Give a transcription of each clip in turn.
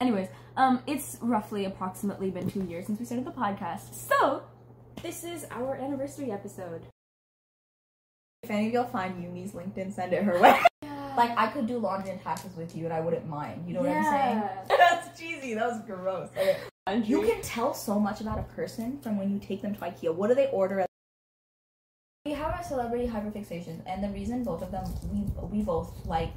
Anyways, um, it's roughly approximately been two years since we started the podcast, so this is our anniversary episode. If any of y'all find Yumi's LinkedIn, send it her way. Yeah. like I could do laundry and taxes with you, and I wouldn't mind. You know what I'm saying? That's cheesy. That was gross. Okay. You can tell so much about a person from when you take them to IKEA. What do they order? At- we have our celebrity hyperfixations, and the reason both of them we we both like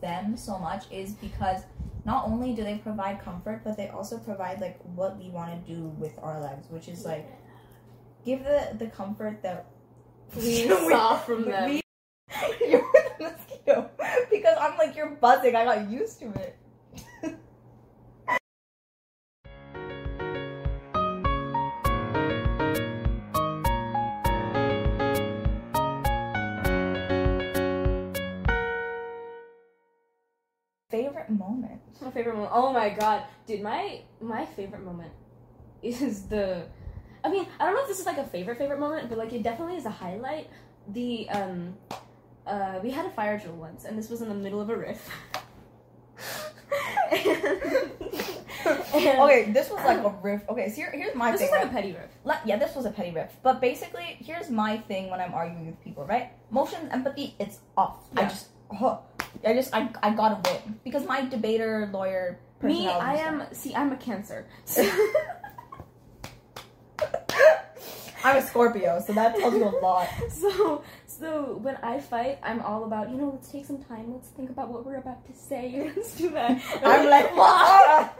them so much is because not only do they provide comfort, but they also provide like what we want to do with our lives, which is like give the the comfort that we saw from them. we- you're the mosquito because I'm like you're buzzing. I got used to it. Favorite moment. My favorite moment. Oh my god, dude! My my favorite moment is the. I mean, I don't know if this is like a favorite favorite moment, but like it definitely is a highlight. The um, uh, we had a fire drill once, and this was in the middle of a riff. And- okay, this was like a riff. Okay, so here, here's my This thing. is like a petty riff. Yeah, this was a petty riff. But basically, here's my thing when I'm arguing with people, right? Motion, empathy, it's off. I just, I just, I, I gotta win because my debater, lawyer, Me, I am. See, I'm a Cancer. I'm a Scorpio, so that tells you a lot. so so when I fight, I'm all about you know let's take some time, let's think about what we're about to say, let's do that. I'm like, "Ah!"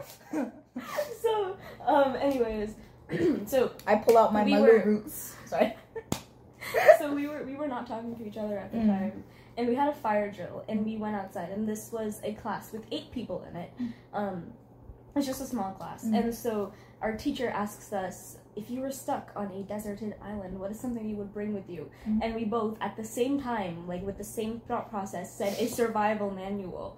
so um anyways, so I pull out my We were- roots. Sorry. so we were we were not talking to each other at the Mm. time. And we had a fire drill, and we went outside, and this was a class with eight people in it. Um, it's just a small class, Mm. and so our teacher asks us, if you were stuck on a deserted island, what is something you would bring with you? Mm. And we both, at the same time, like with the same thought process, said a survival manual.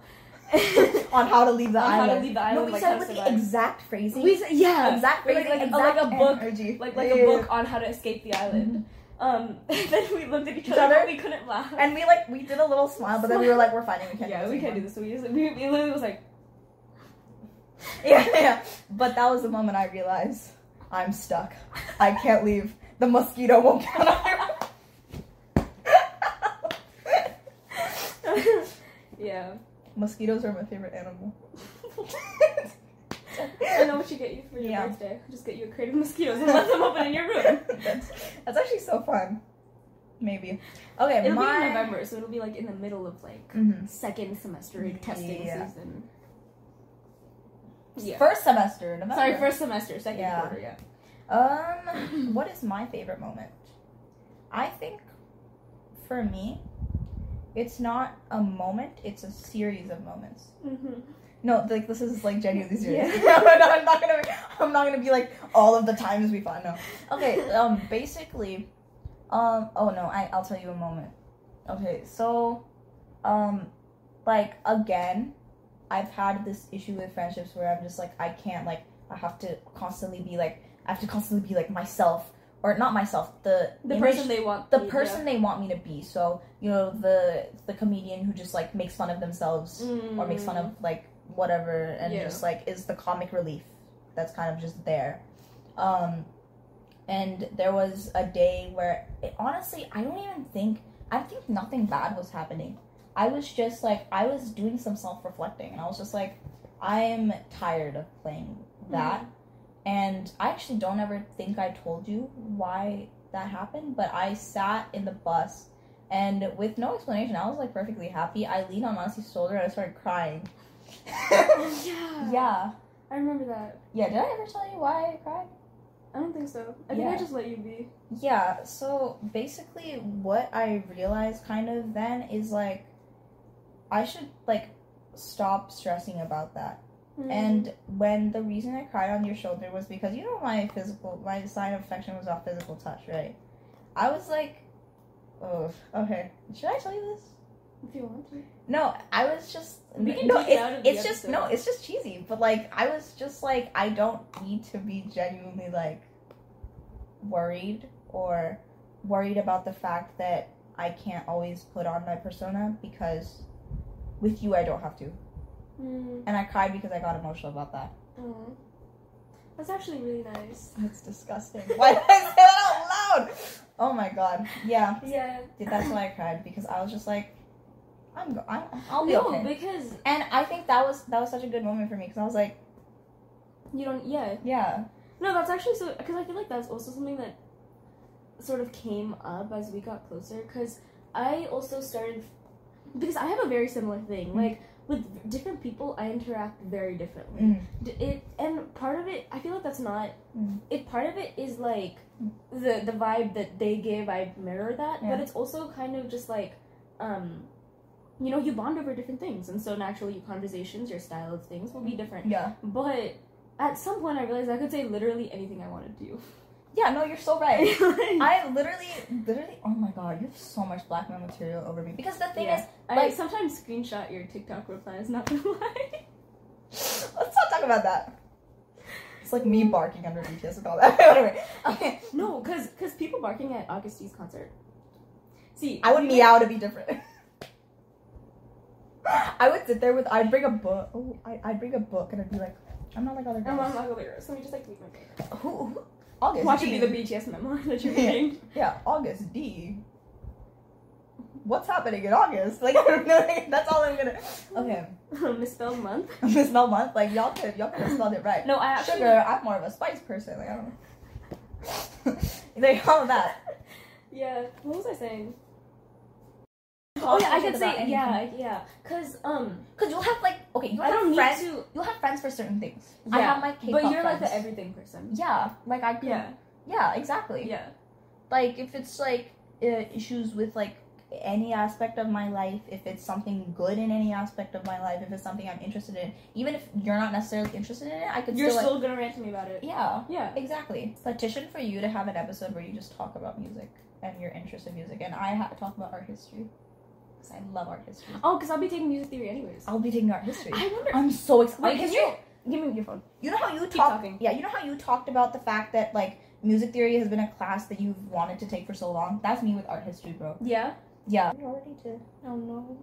On how to leave the On how island. to leave the No, we like said how with the exact phrasing. we said, yeah, exact phrasing, like, exact like a book, energy. like like Yeah, a yeah, book on how to escape the island. Um, then we looked at each, other, other? we couldn't laugh. And we like we did a little smile, but then we were like, we're finding we can't. yeah, do we can't do this. So we just we, we literally was like, Yeah, yeah. But that was the moment I realized I'm stuck. I can't leave. The mosquito won't get out. yeah. Mosquitoes are my favorite animal. I know what you get you for your Yeah. birthday. Just get you a crate of mosquitoes and let them open in your room. that's, actually so fun. Maybe. Okay, It'll my be in November, so it'll be like in the middle of like Mhm. second semester testing Yeah. season. Yeah. First semester, November. Sorry, first semester, second Yeah. quarter. Yeah. Um, what is my favorite moment? I think for me, it's not a moment; it's a series of moments. Mm-hmm. No, like this is like genuinely serious. Yeah. no, no, I'm not gonna. I'm not gonna be like all of the times we fought. No. Okay. Um. Basically, um. Oh no. I I'll tell you a moment. Okay. So, um, like again, I've had this issue with friendships where I'm just like I can't like I have to constantly be like I have to constantly be like myself or not myself the The image- person they want. the me- person they want me to be. So you know the the comedian who just like makes fun of themselves yeah. or makes fun of like whatever and. Yeah. just like is the comic relief that's kind of just there um and there was a day where it, honestly i don't even think i think nothing bad was happening i was just like i was doing some self-reflecting and i was just like i'm tired of playing that Mm-hmm. and i actually don't ever think i told you why that happened but i sat in the bus and with no explanation i was like perfectly happy i leaned on Manasi's shoulder and i started crying yeah. yeah. I remember that. Yeah, did I ever tell you why I cried? I don't think so. I think I just let you be. Yeah, so basically what I realized kind of then is like I should like stop stressing about that. Mm. And when the reason I cried on your shoulder was because you know my physical my sign of affection was off physical touch, right? I was like Oh, okay. Should I tell you this? If you want to. No, I was just We can no. it It's, out of the it's just no. It's just cheesy. But like, I was just like, I don't need to be genuinely like worried or worried about the fact that I can't always put on my persona because with you I don't have to. Mm. and I cried because I got emotional about that. That's actually really nice. That's disgusting. Why did I say that out loud? Oh my god. Yeah, Yeah. that's why I cried because I was just like, I'm, go- I'm I'll be no, okay. because And I think that was that was such a good moment for me because I was like, you don't. Yeah. yeah, No, that's actually so. Because I feel like that's also something that sort of came up as we got closer. Because I also started. Because I have a very similar thing. Mm. Like with different people, I interact very differently. Mm. D- It and part of it, I feel like that's not. Mm. It part of it is like the the vibe that they give. I mirror that, Yeah. but it's also kind of just like, um, you know, you bond over different things, and so naturally, your conversations, your style of things will be different. yeah, But at some point, I realized I could say literally anything I wanted to. yeah. No, you're so right. I, I literally, literally, oh my god, you have so much blackmail material over me. Because the thing Yeah. is, I like- sometimes screenshot your TikTok replies. Not gonna lie. let's not talk about that. It's like me barking under BTS and all that. anyway, okay. No, cause cause people barking at Agust D's concert. See, I would meow to be different. I would sit there with, I'd bring a book. Oh, I, I'd bring a book and I'd be like, I'm not like other girls. I'm not like other girls. Let me just like read my paper. Who, who? Agust Watch it D. be the BTS memoir that you're reading. Yeah, Agust D. What's happening in August? Like I don't know. like, that's all I'm gonna. Okay, Misspelled month. misspelled month. Like y'all could y'all could have spelled it right. No, I actually. Sugar. I'm more of a spice person. Like I don't know. like all of that. Yeah. What was I saying? Oh yeah, I could say anything. yeah, yeah. Cause um, Cause you'll have like okay, you'll I have friends. to. You'll have friends for certain things. Yeah, I have my K-pop but you're like the everything person. Yeah, like I could. Yeah. Yeah, exactly. Yeah. Like if it's like uh, issues with like any aspect of my life, if it's something good in any aspect of my life, if it's something I'm interested in, even if you're not necessarily interested in it, I could You're still. still gonna rant to me about it. yeah, Yeah. exactly. Petition for you to have an episode where you just talk about music and your interest in music, and I ha- talk about art history because I love art history. Oh, cause I'll be taking music theory anyways. I'll be taking art history. I wonder. I'm so excited. Wait, can you give me your phone? You know how you Keep talking. Yeah, you know how you talked about the fact that like music theory has been a class that you've wanted to take for so long. That's me with art history, bro. Yeah. Yeah. You already did. Oh no.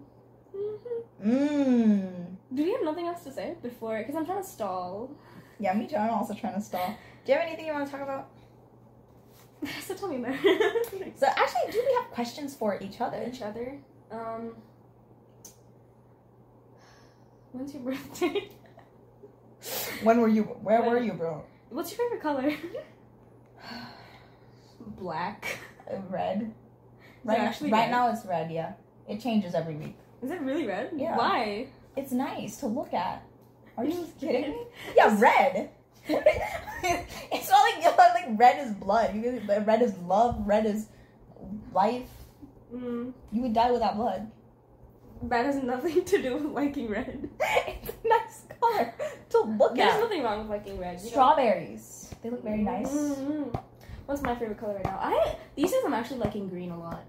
Mhm. Mmm. Do we have nothing else to say before? Because I'm trying to stall. Yeah, me too. I'm also trying to stall. Do you have anything you want to talk about? so tell me more. So actually, do we have questions for each other? Each other. Um. When's your birthday? When were you? Where were you, bro? What's your favorite color? Black. Uh, Red. Right, actually right red? now it's red. Yeah, it changes every week. Is it really red? Yeah. Why? It's nice to look at. Are you kidding me? Yeah, red. it's not like like red is blood. You red is love. Red is life. Mm, You would die without blood. that has nothing to do with liking red. it's a nice color to look There's at. nothing wrong with liking red. you know? Strawberries. They look very nice. Mhm. What's my favorite color right now? I these days I'm actually liking green a lot.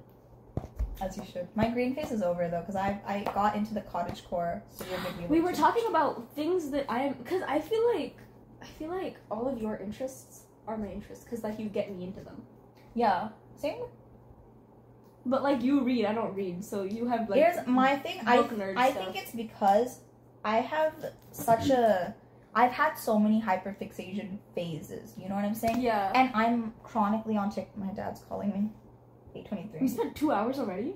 As you should. My green face is over though, because I I got into the cottage core. So you're gonna be able We were talking about things that I am because I feel like I feel like all of your interests are my interests because like you get me into them. Yeah. Same. But like you read, I don't read, so you have like Here's my thing. I I stuff. think it's because I have such a I've had so many hyperfixation phases. You know what I'm saying? yeah. And I'm chronically on tick. My dad's calling me. Eight twenty-three. we spent two hours already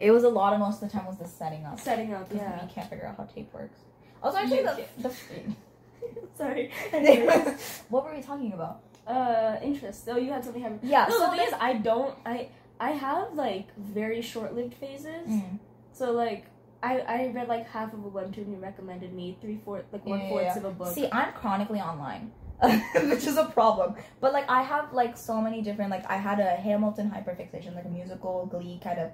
It was a lot, and most of the time was the setting up. setting up. Because Yeah. we can't figure out how tape works. Also, actually, You the, the Sorry. what were we talking about? uh, interest. Oh, you had something happen. Yeah. No, so the thing is, I don't. I I have like very short-lived phases. Mm. So like. I, I read like half of a webtoon you recommended me, three fourths like one Yeah, fourths yeah, of a book. See, I'm chronically online, which is a problem. But like, I have like so many different. Like, I had a Hamilton hyperfixation, like a musical Glee kind of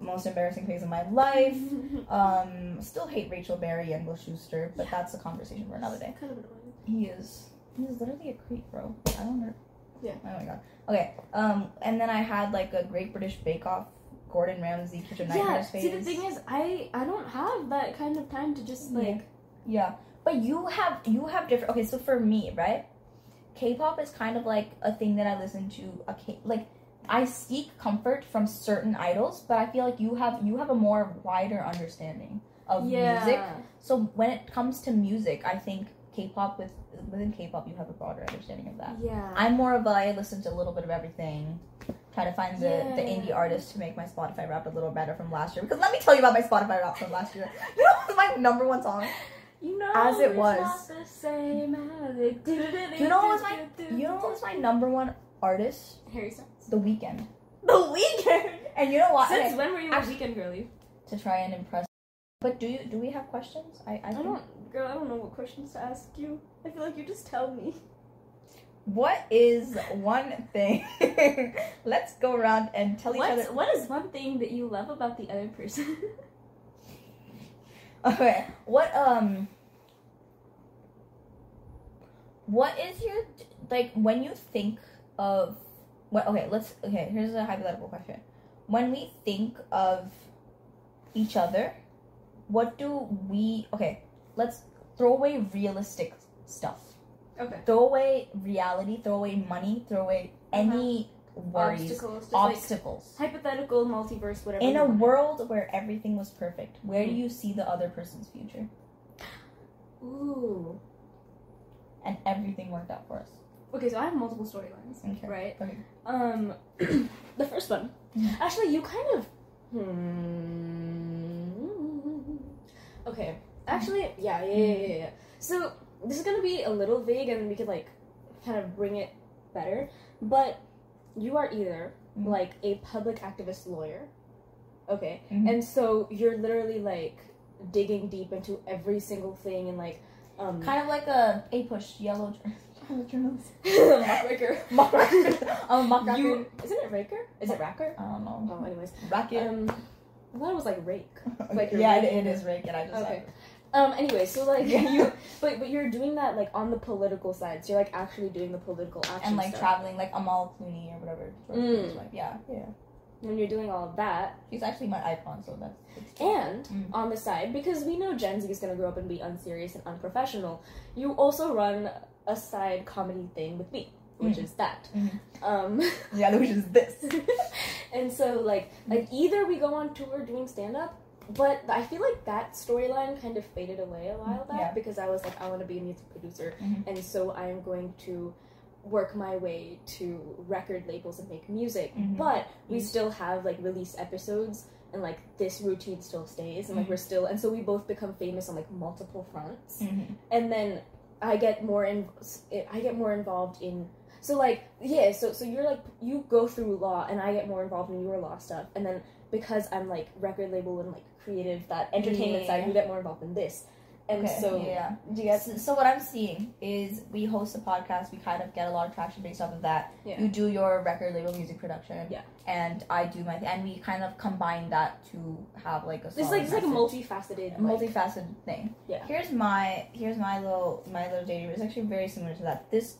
most embarrassing phase of my life. Um, still hate Rachel Berry and Will Schuester, but that's a conversation for another day. kind of. He is. He's literally a creep, bro. I don't know. Yeah. Oh my god. Okay. Um, and then I had like a Great British Bake Off, Gordon Ramsay Kitchen Yeah. Nightmares phase. See, the thing is, I I don't have that kind of time to just like. Yeah. Yeah, but you have you have different. Okay, so for me, right, K-pop is kind of like a thing that I listen to. A K, like I seek comfort from certain idols, but I feel like you have you have a more wider understanding. of music. So when it comes to music, I think K-pop with within K-pop you have a broader understanding of that. Yeah. I'm more of a I listen to a little bit of everything. Try to find the, the indie artists to make my Spotify Wrap a little better from last year. Because let me tell you about my Spotify Wrap from last year. You know, it was my number one song. You know, As it was. the same as it You know what was my you know what was my number one artist? Harry Styles. The Weeknd. The Weeknd. And you know what? Since Okay, when were you a Weeknd girly? to try and impress. But do you do we have questions? I I, I don't, girl. I don't know what questions to ask you. I feel like you just tell me. What is one thing? Let's go around and tell each other. what is one thing that you love about the other person? Okay. What um. What is your like when you think of what? Okay, let's. Okay, here's a hypothetical question. When we think of each other, what do we? Okay, let's throw away realistic stuff. okay. Throw away reality. Throw away money. Throw away any worries, Obstacles. Just like hypothetical multiverse, whatever. In a want. world where everything was perfect, where do Mm. you see the other person's future? Ooh. And everything worked out for us. Okay, so I have multiple storylines. Okay. Right. Okay. Um, the first one. Mhm. Actually, you kind of. Hmm. Okay. Actually, yeah, yeah, yeah, yeah, yeah. So this is gonna be a little vague, and we could like kind of bring it better. But you are either Mhm. like a public activist lawyer, okay, Mhm. and so you're literally like digging deep into every single thing and like um Kind of like a a push yellow yellow journalist. Mock. Um, mock record. You isn't it raker? Is it racker? I don't know. Oh, anyways. Racket. Um, I thought it was like rake. like yeah, it, raking it it. is rake, and I just Okay. like Um. Anyway, so like Yeah. you, but but you're doing that like on the political side. So you're like actually doing the political action and like stuff. traveling like Amal Clooney or whatever. Mm. Clooney's wife. Yeah, yeah. When you're doing all of that, She's actually my icon, so that's. and Mm. on the side, because we know Gen Z is gonna grow up and be unserious and unprofessional, you also run a side comedy thing with me, which Mm. is that. Mhm. Um. yeah, which is this. and so like like either we go on tour doing stand up but I feel like that storyline kind of faded away a while back Yeah. because I was like I want to be a music producer Mhm. and so I am going to work my way to record labels and make music Mhm. but we Mhm. still have like release episodes and like this routine still stays and like we're still and so we both become famous on like multiple fronts Mhm. and then I get more in I get more involved in so like yeah so so you're like you go through law and I get more involved in your law stuff and then because I'm like record label and like creative that entertainment Yeah. side you get more involved in this and Okay, so yeah. do you get So, so what I'm seeing is we host a podcast. We kind of get a lot of traction based off of that. Yeah. You do your record label music production. Yeah. And I do my thing, and we kind of combine that to have like a. it's like it's like a multifaceted like, multifaceted thing. Yeah. Here's my here's my little my little dating. It's actually very similar to that. This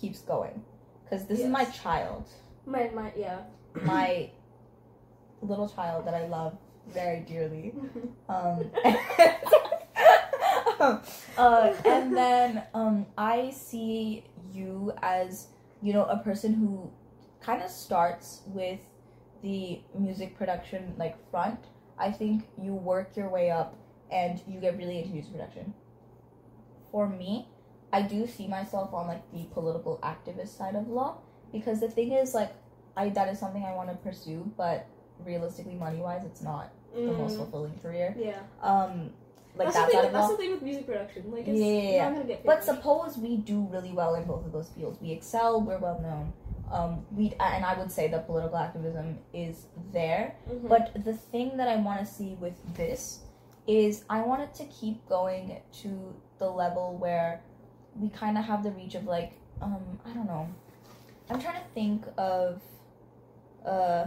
keeps going because this is my child, my my yeah my little child that I love very dearly. Um, uh, and then um, I see you as you know a person who kind of starts with the music production like front. I think you work your way up and you get really into music production. For me, I do see myself on like the political activist side of law because the thing is like I that is something I want to pursue, but realistically, money wise, it's not the most Mm, fulfilling career. yeah Um, like that's, that the thing, that's the thing with music production like it's, Yeah, yeah, yeah. not gonna get But suppose we do really well in both of those fields. We excel. We're well known. Um, we and I would say that political activism is there. Mhm. But the thing that I want to see with this is I want it to keep going to the level where we kind of have the reach of like um I don't know. I'm trying to think of uh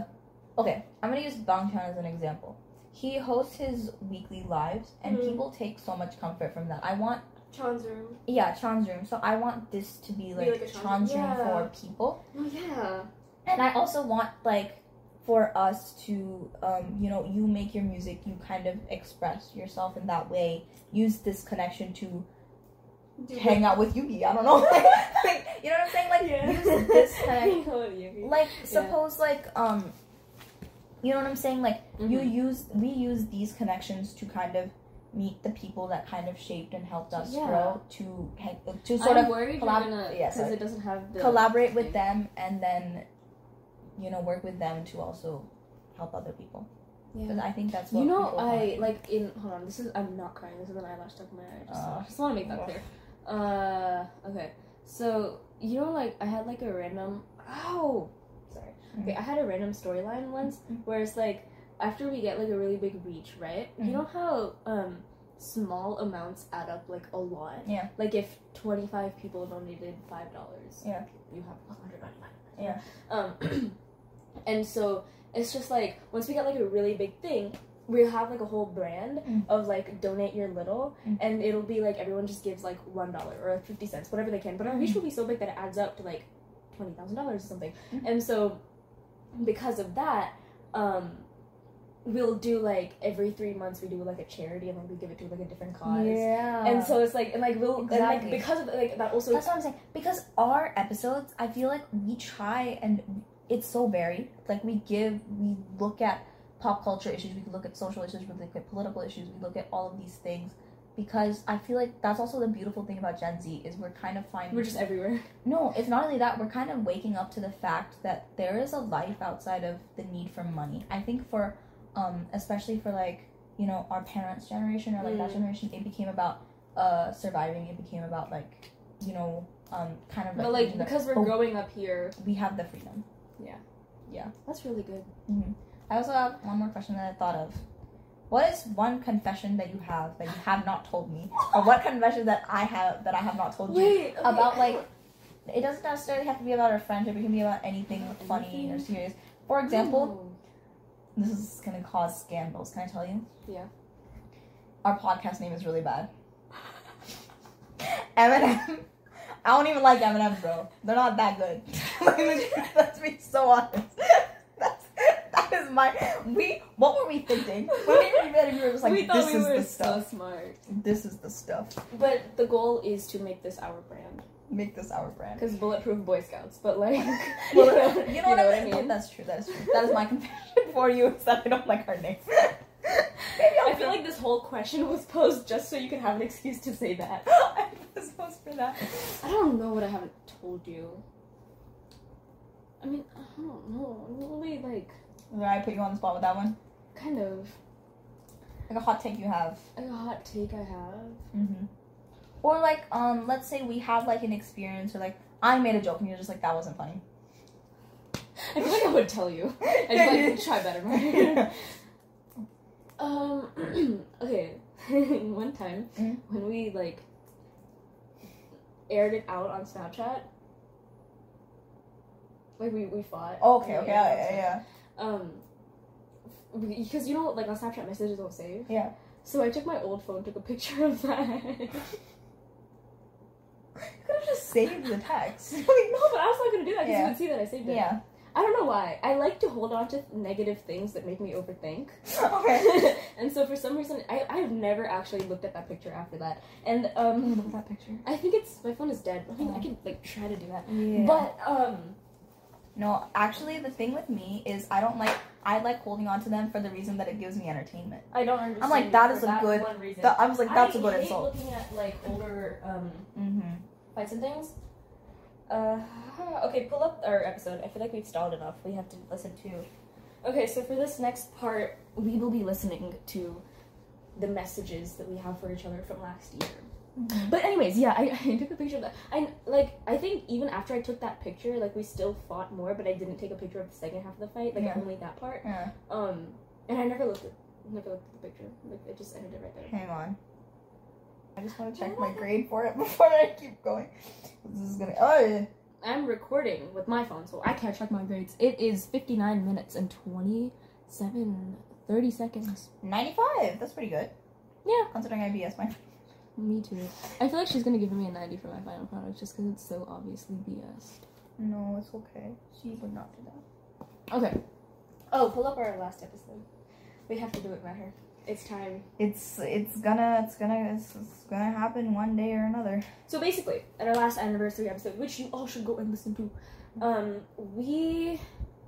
okay, I'm going to use Bang Chan as an example. He hosts his weekly lives and Mhm. people take so much comfort from that. I want Chan's room yeah, Chan's room. So I want this to be like, like a Chan's room Yeah. for people. oh yeah And I also want like for us to um, you know, you make your music, you kind of express yourself in that way. Use this connection to Dude, hang out with Yugi. I don't know. like, you know what I'm saying? Like yeah. use this Oh, like suppose like um you know what I'm saying? Like you Mhm. use we use these connections to kind of meet the people that kind of shaped and helped us Yeah. grow to to sort I'm of worried collab- gonna yeah, it doesn't have the collaborate with them and then you know work with them to also help other people. Because Yeah. I think that's what You know, I want. like in hold on. This is I'm not crying. This is an eyelash stuck in my eye. I just, Uh, just want to make that clear. Uh, okay. So you know, like I had like a random. Oh, Sorry. Okay, I had a random storyline once Mhm. where it's like after we get like a really big reach, right? Mhm. You know how um small amounts add up like a lot. Yeah. Like if twenty five people donated five dollars. Yeah. You have one hundred ninety five. Yeah. Um, and so it's just like once we get like a really big thing, we'll have like a whole brand Mm. of like donate your little, Mm. and it'll be like everyone just gives like one dollar or fifty cents, whatever they can. But our reach Mm. will be so big that it adds up to like twenty thousand dollars or something. Mm. And so because of that, um, we'll do like every three months we do like a charity and like we give it to like a different cause. Yeah. And so it's like and like we'll and like because of like that also That's what I'm saying. Because our episodes, I feel like we try and it's so varied. Like we give, we look at pop culture issues, we can look at social issues, we look at political issues, we look at all of these things. Because I feel like that's also the beautiful thing about Gen Z is we're kind of finding we're just everywhere. no, it's not only that, we're kind of waking up to the fact that there is a life outside of the need for money. I think for, um, especially for like, you know, our parents' generation or like that Mm. generation, it became about uh, surviving, it became about like, you know, um, kind of like, But like reaching the- because we're Oh. growing up here, we have the freedom. Yeah, yeah, that's really good. I also have one more question that I thought of. What is one confession that you have that you have not told me, or what confession that I have that I have not told you? Wait, about like it doesn't necessarily have to be about our friendship. It can be about anything funny anything? or serious. For example this is gonna cause scandals. Can i tell you? Yeah. our podcast name is really bad. Eminem. I don't even like eminem bro. They're not that good. Let's be so honest is my we what were we thinking when we were ready, we were just like we thought this we is were the so smart. this is the stuff But the goal is to make this our brand. make this our brand Because bulletproof Boy Scouts, but like, Well, you know, you know what, I mean? mean? That's true. That is true. That is my confession for you. Is that I don't like our name. I feel like this whole question was posed just so you could have an excuse to say that. I was supposed for that. I don't know what I haven't told you. I mean, I don't know. I'm really like, I put you on the spot with that one? kind of Like a hot take you have. like a hot take I have. Mm-hmm. Or like, um, let's say we have like an experience, or like I made a joke and you're just like that wasn't funny. I feel like I would tell you. I'd be like, try better. Um. okay. One time Mhm. when we like aired it out on Snapchat, like we we fought. Okay. Okay. we Yeah. Yeah. On yeah. Snap- Um. Because you know, like on Snapchat, messages don't save. Yeah. So I took my old phone, took a picture of that. You could have just saved the text. Like no, but I was not gonna do that because Yeah. you would see that I saved it. yeah. I don't know why. I like to hold on to negative things that make me overthink. Okay. and so for some reason, I I've never actually looked at that picture after that. And um, Look at that picture. I think it's my phone is dead. I mean, I Oh. can like try to do that. Yeah. But um, No, actually, the thing with me is I don't like. I like holding on to them for the reason that it gives me entertainment. I don't understand. like, it that is a good-. That, I was like, that's a a good insult. looking at like older um Mm-hmm. fights and things. Uh, okay, pull up our episode. I feel like we've stalled enough. We have to listen to. Okay, so for this next part, we will be listening to the messages that we have for each other from last year. Mm-hmm. But anyways, yeah, I, I took a picture of that. I like I think even after I took that picture, like we still fought more, but I didn't take a picture of the second half of the fight, like Yeah. only that part. Yeah. Um, and I never looked at never looked at the picture. Like I just ended it right there. Hang on. I just want to check my grade for it before I keep going. This is gonna. Oh, yeah. I'm recording with my phone, so I can't check my grades. It is 59 minutes and 27, 30 seconds. 95. That's pretty good. Yeah. Considering IBS, my. Me too. I feel like she's gonna give me a 90 for my final product just because it's so obviously BS. No, it's okay. She would not do that. Okay. Oh, pull up our last episode. We have to do it, Maher. It's time. It's it's gonna it's gonna it's, it's gonna happen one day or another. So basically, at our last anniversary episode, which you all should go and listen to, um, we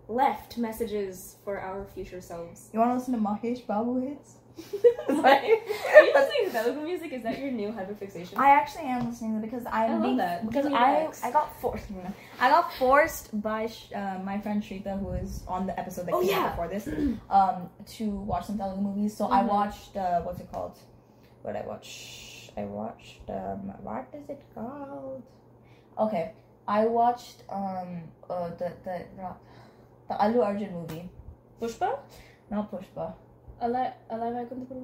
left messages for our future selves. You want to listen to Mahesh Babu hits? Are you listening to Telugu music? Is that your new hyperfixation? I actually am listening to it because I'm I love being that. because I. I got forced I got forced by Sh- uh, my friend Shrita who is on the episode that Oh, came out yeah. before this um to watch some Telugu movies. So I Mhm. watched uh, what's it called? What did I watch? I watched um what is it called? Okay, I watched um uh, the the the Allu Arjun movie. Pushpa? Not Pushpa. Alive, alive, I couldn't put.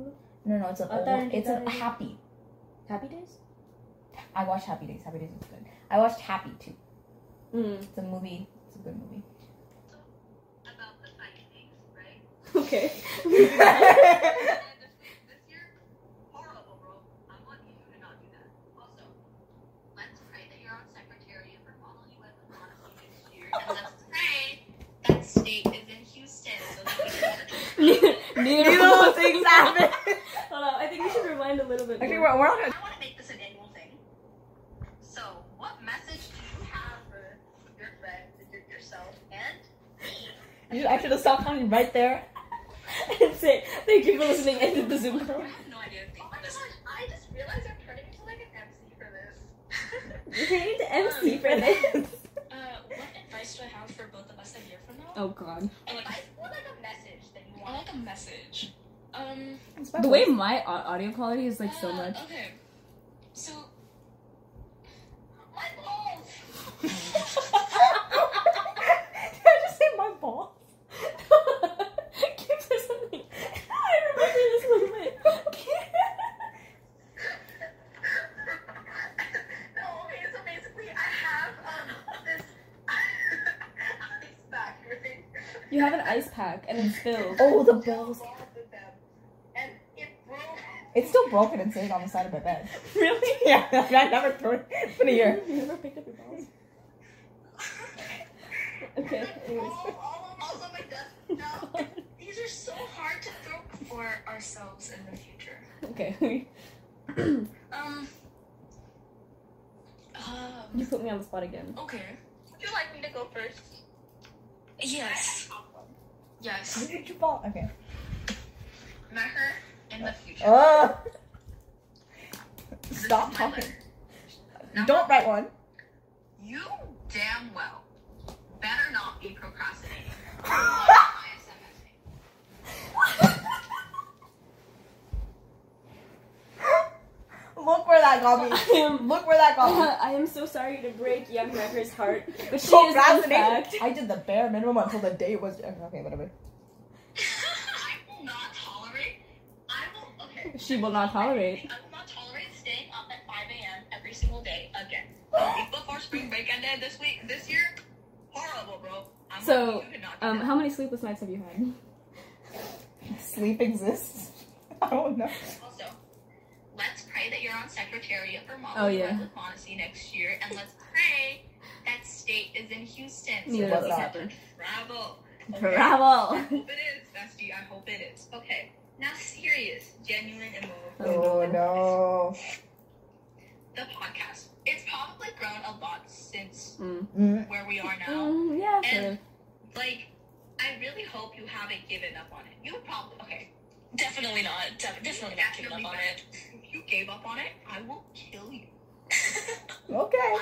No, no, it's a Atarni, it's a happy. Happy Days? I watched Happy Days. Happy Days is good. I watched Happy too. Mm. It's a movie. It's a good movie. about the findings, right? Okay. and this, this year, horrible, bro. I want you to not do that. Also, let's pray that you're on secretary for follow you as a policy next year, and let's pray that state is in Houston so that we can get a Neither Neither of happen. Hold on, I think we should rewind a little bit. Actually, more. we're, we're not gonna. I want to make this an annual thing. So, what message do you have for your friends and your, yourself and me? You should actually stop counting right there. and say thank you for listening. Ended the Zoom call. I have no idea. Oh my gosh, I just realized I'm turning into like an MC for this. You need to MC for this. Uh, what advice do I have for both of us a year from now? Oh God. Or like, I feel like a message that you I like a message. Um, The way my audio quality is like so uh, much. Okay. So, My balls! Did I just say my balls? Give her something. I remember this moment. okay, so basically I have um this ice back, right? You have an ice pack and it's filled. Oh, the balls. with them, And it broke. It's still broken and sitting on the side of my bed. Really? Yeah, I never threw it. It's been a year. You never picked up your balls? Okay. Anyways. all, all, all on my desk. Now, these are so hard to throw for ourselves in the future. Okay. Um, you um, put me on the spot again. okay. would you like me to go first? Yes. Yes. Where did you fall? Okay. Met her in the future. Ah. This is stop talking. Number Don't write one. You damn well better not be procrastinating. Look where that got me. I am. Look where that got me. I am so sorry to break Young Wrecker's heart, but she is in fact. Procrastinating. I did the bare minimum until the day was. Okay, whatever. She will not tolerate. I will not tolerate staying up at 5 a.m. every single day again. The week before spring break ended this week, this year, horrible, bro. I'm So, lucky you did not Um, how many sleepless nights have you had? Sleep exists. I don't know. Also, let's pray that you're on Secretariat for Model Oh, yeah. with Manasi next year, and let's pray that state is in Houston. Neither so of we those can happen. Travel. Okay? Travel. I hope it is, bestie. I hope it is. Okay. Now, serious, genuine, and more. Oh no. The podcast. It's probably grown a lot since Mm. Mm. where we are now. Mm, yeah, sort of. And, like, I really hope you haven't given up on it. You probably, okay. Definitely not. De- definitely not giving up on it. If you gave up on it, I will kill you. Okay.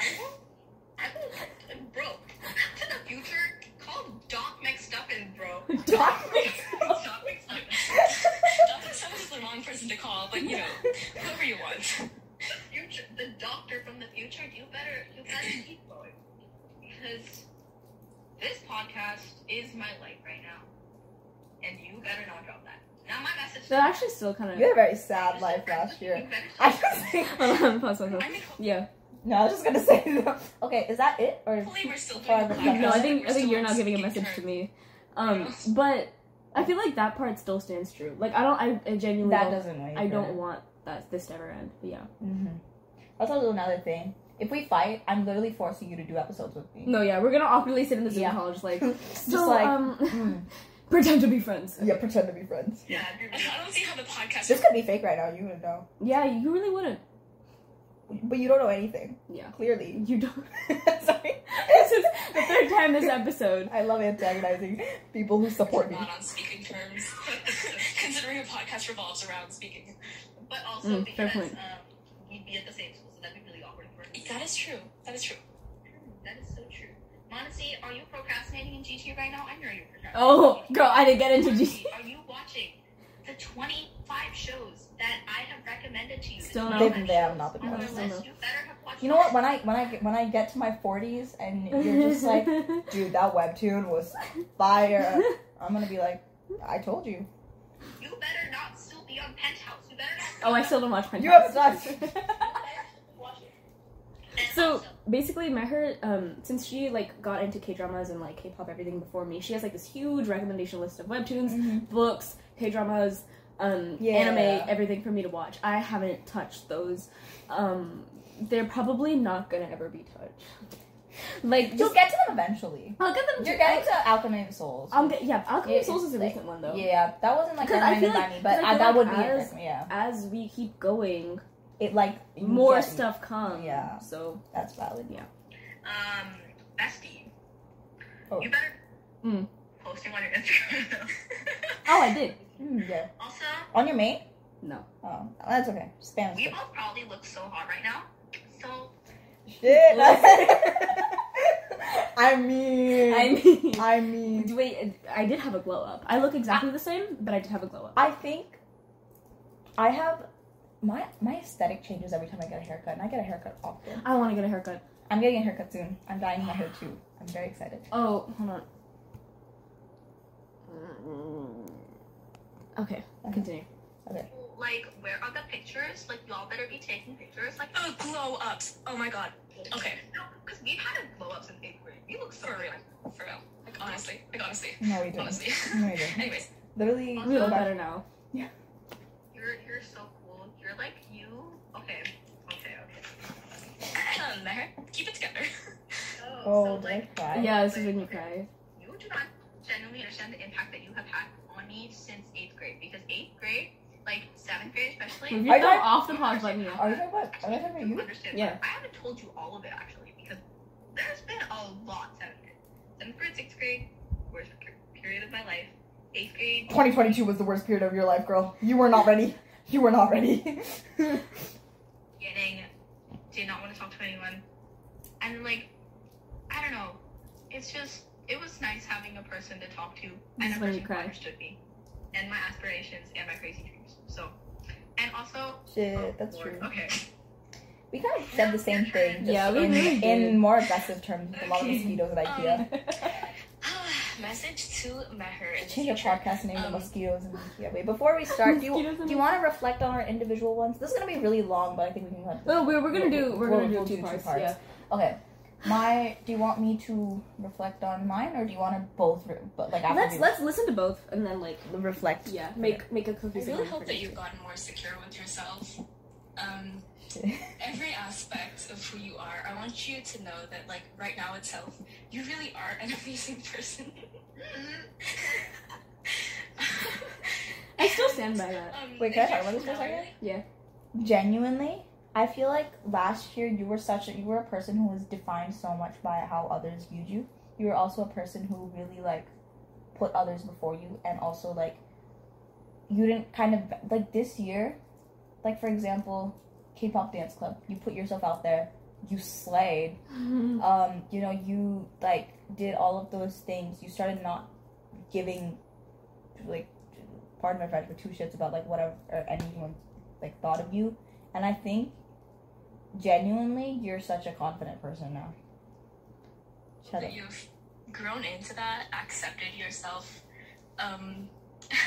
That actually still kind of. You had a very sad life last year. I just think. Hold on, pause, pause, pause. I Yeah. No, I was just gonna say. Okay, is that it or? hopefully we're still doing the the- podcast. No, I think I think you're not giving a speaking message to me. Um, but I feel like that part still stands true. Like I don't, I, I genuinely That don't, doesn't know. I don't want that this to ever end. But yeah. Mm-hmm. That's also another thing. If we fight, I'm literally forcing you to do episodes with me. No, yeah, we're gonna awkwardly sit in the Zoom Yeah. call, just like, just so, like, um, mm. pretend to be friends. yeah, pretend to be friends. Yeah, I don't see how the podcast. This could be fake right now. You wouldn't know, Yeah, you really wouldn't. but you don't know anything. Yeah, Clearly. you don't. Sorry. this is the third time this episode. I love antagonizing people who support me. not on speaking terms. Considering entire podcast revolves around speaking. But also Mm, fair because point. um, we'd be at the same school, so that'd be really awkward for us. That is true. That is true. That is so true. Manasi, are you procrastinating in GT right now? I know you're procrastinating. Oh, girl, I didn't get into Monacy, G. Are you watching the 25 shows that I have recommended to you? Still not. no. 25 They- they have shows not been on your watched. list, You uh-huh. better have watched You know what? When I when I get when I get to my forties and you're just like, dude, that webtoon was fire. I'm gonna be like, I told you. You better not still be on Penthouse. You better not. oh, I still don't watch Penthouse. You have not. Watch it. And So also, basically, Meher, um, since she like got into K dramas and like K pop everything before me, she has like this huge recommendation list of webtoons, Mhm. books, K dramas, um, Yeah. anime, everything for me to watch. I haven't touched those. Um, they're probably not gonna ever be touched. Like, You'll get to them eventually. I'll get them. You're to- getting to Alchemy of Souls. I'll get yeah. Alchemy Yeah, of Souls is a it's recent one though. Yeah, that wasn't like Because I recommended feel by like- me, but I I, that like would be as- Yeah, As we keep going, it like more get- stuff comes. Yeah. So That's valid. Yeah. Um, bestie, Oh. you better Mm. posting on your Instagram. oh, I did. Mm, yeah. also, On your main? No. Oh, that's okay. Spam. we both probably look so hot right now. So Shit. I mean. I mean, I mean. wait. I did have a glow up. I look exactly the same, but I did have a glow up. I think I have my my aesthetic changes every time I get a haircut, and I get a haircut often. I want to get a haircut. I'm getting a haircut soon. I'm dyeing my hair too. I'm very excited. Oh, hold on. Okay, Okay. continue. Okay. Like, where are the pictures? Like, y'all better be taking pictures. Like, Oh, glow ups. Oh my god. Okay, no, because we had a glow ups in eighth grade. We look so For good. real. for real. Like honestly, like honestly, No, we didn't. honestly. No, we didn't. Anyways, Literally, We go look better now. Yeah. You're you're so cool. You're like you. Okay. Okay. Okay. Meher, keep it together. Oh, so like I cry? Oh, yeah, this is when you cry. you do not genuinely understand the impact that you have had on me since eighth grade. Because eighth grade, like seventh grade especially. If Are you you fell guys- off the pod, let me know. Are you talking about? Are you talking about you? Understand? Yeah. I haven't told you all of it actually because there's been a lot. Seventh grade, seventh grade, sixth grade, worst period of my life. Eighth grade, 2022 was the worst period of your life, girl. You were not ready. You were not ready. getting did not want to talk to anyone and like i don't know it's just it was nice having a person to talk to This and a person you who understood me and my aspirations and my crazy dreams so and also Shit, oh, that's Lord, true. okay We kind of said the same thing. Just Yeah, we in, really in more aggressive terms with a lot of mosquitoes at IKEA. Message to Meher in the Change our future. podcast name to Um, mosquitoes and IKEA. Wait, before we start, do you, do you want to reflect on our individual ones? This is gonna be really long, but I think we can. Cut No, we're, we're gonna do we're We'll- gonna do we'll two do two parts. parts. Yeah. Okay, my. Do you want me to reflect on mine, or do you want to both? Re- but like after Let's let's listen to both and then like reflect. yeah make make a I cohesive. really hope that you've gotten more secure with yourself. Um, every aspect of who you are, I want you to know that, like, right now itself, you really are an amazing person. I still stand by that. um, Wait, can I talk about this for a second? Yeah. Genuinely, I feel like last year you were such a you were a person who was defined so much by how others viewed you. You were also a person who really like put others before you, and also like you didn't kind of like this year. Like for example, K-pop dance club. You put yourself out there. You slayed. um, you know, you like did all of those things. You started not giving, like, pardon my French, but two shits about like whatever or anyone like thought of you. And I think, genuinely, you're such a confident person now. Shut that up. you've grown into that, accepted yourself. Um,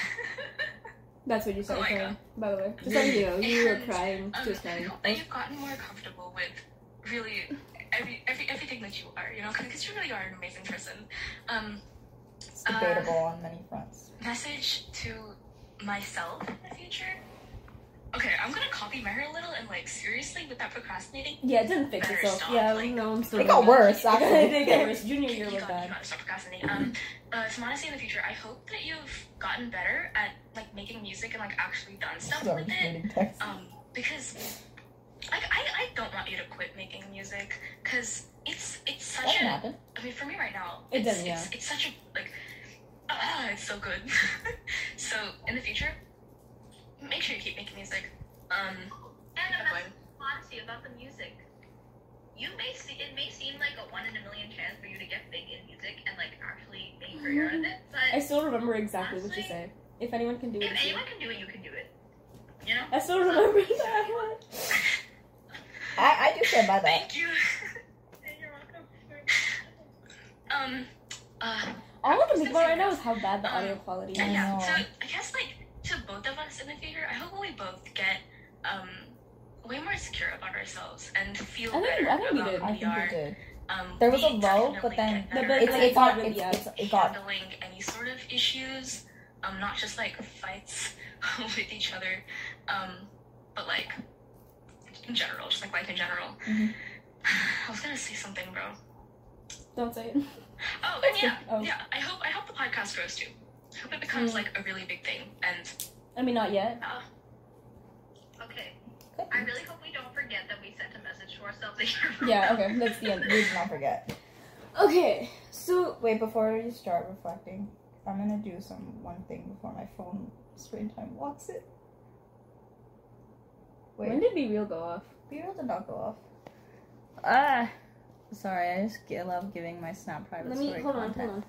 That's what you said. Oh my okay, God. By the way, just letting you know, you were crying, um, just I crying. hope that you've gotten more comfortable with really every, every everything that you are, you know, because you really are an amazing person. Um, It's debatable on many fronts. message to myself in the future. Okay, I'm gonna copy Meher a little and like seriously with that procrastinating. Yeah, it didn't fix Better itself. stop, Yeah, like- no, I'm still. It got worse, that. actually. it did get worse. Junior year was gotta, you bad. gotta stop procrastinating. Um, uh, so honestly, in the future, I hope that you've gotten better at like making music and like actually done stuff Sorry, with it. text. Um, because like I, I don't want you to quit making music because it's it's That such can a happen. I mean, for me right now, It it's, does, it's, it's such a like, ah, it's so good. so in the future, make sure you keep making music. Um, And a keep going. message about the music. You may see it may seem like a one in a million chance for you to get big in music and like actually make a career out of it, I still remember exactly what you said. If anyone can do it, if it's you. anyone can do it, you can do it. You know? I still remember that. I, I do stand by that. Thank you. You're welcome. Um, uh, All I can think about right now is how bad the audio quality yeah, is. yeah. So I guess like to both of us in the future, I hope we both get um way more secure about ourselves and feel I think- better I think we about did. who I we think are. we did. Um, There was a we low, definitely but then get No, better but It's, at it got, really it's, it's, it got, handling any sort of issues, um, not just like fights with each other, um, but like in general, just like life in general. Mhm. I was gonna say something, bro. Don't say it. Oh, and yeah, Oh. yeah. I hope I hope the podcast grows too. I hope it becomes Mm. like a really big thing. And I mean, not yet. Uh, okay. Could I really hope we don't forget that we sent a message to ourselves a year from Yeah, okay, that's the end. we did not forget. Okay, so Wait, before you start reflecting, I'm gonna do some one thing before my phone screen time locks it. Wait, when did BeReal go off? BeReal did not go off. Ah, sorry. I just get, love giving my Snap private Let me story hold on, hold on.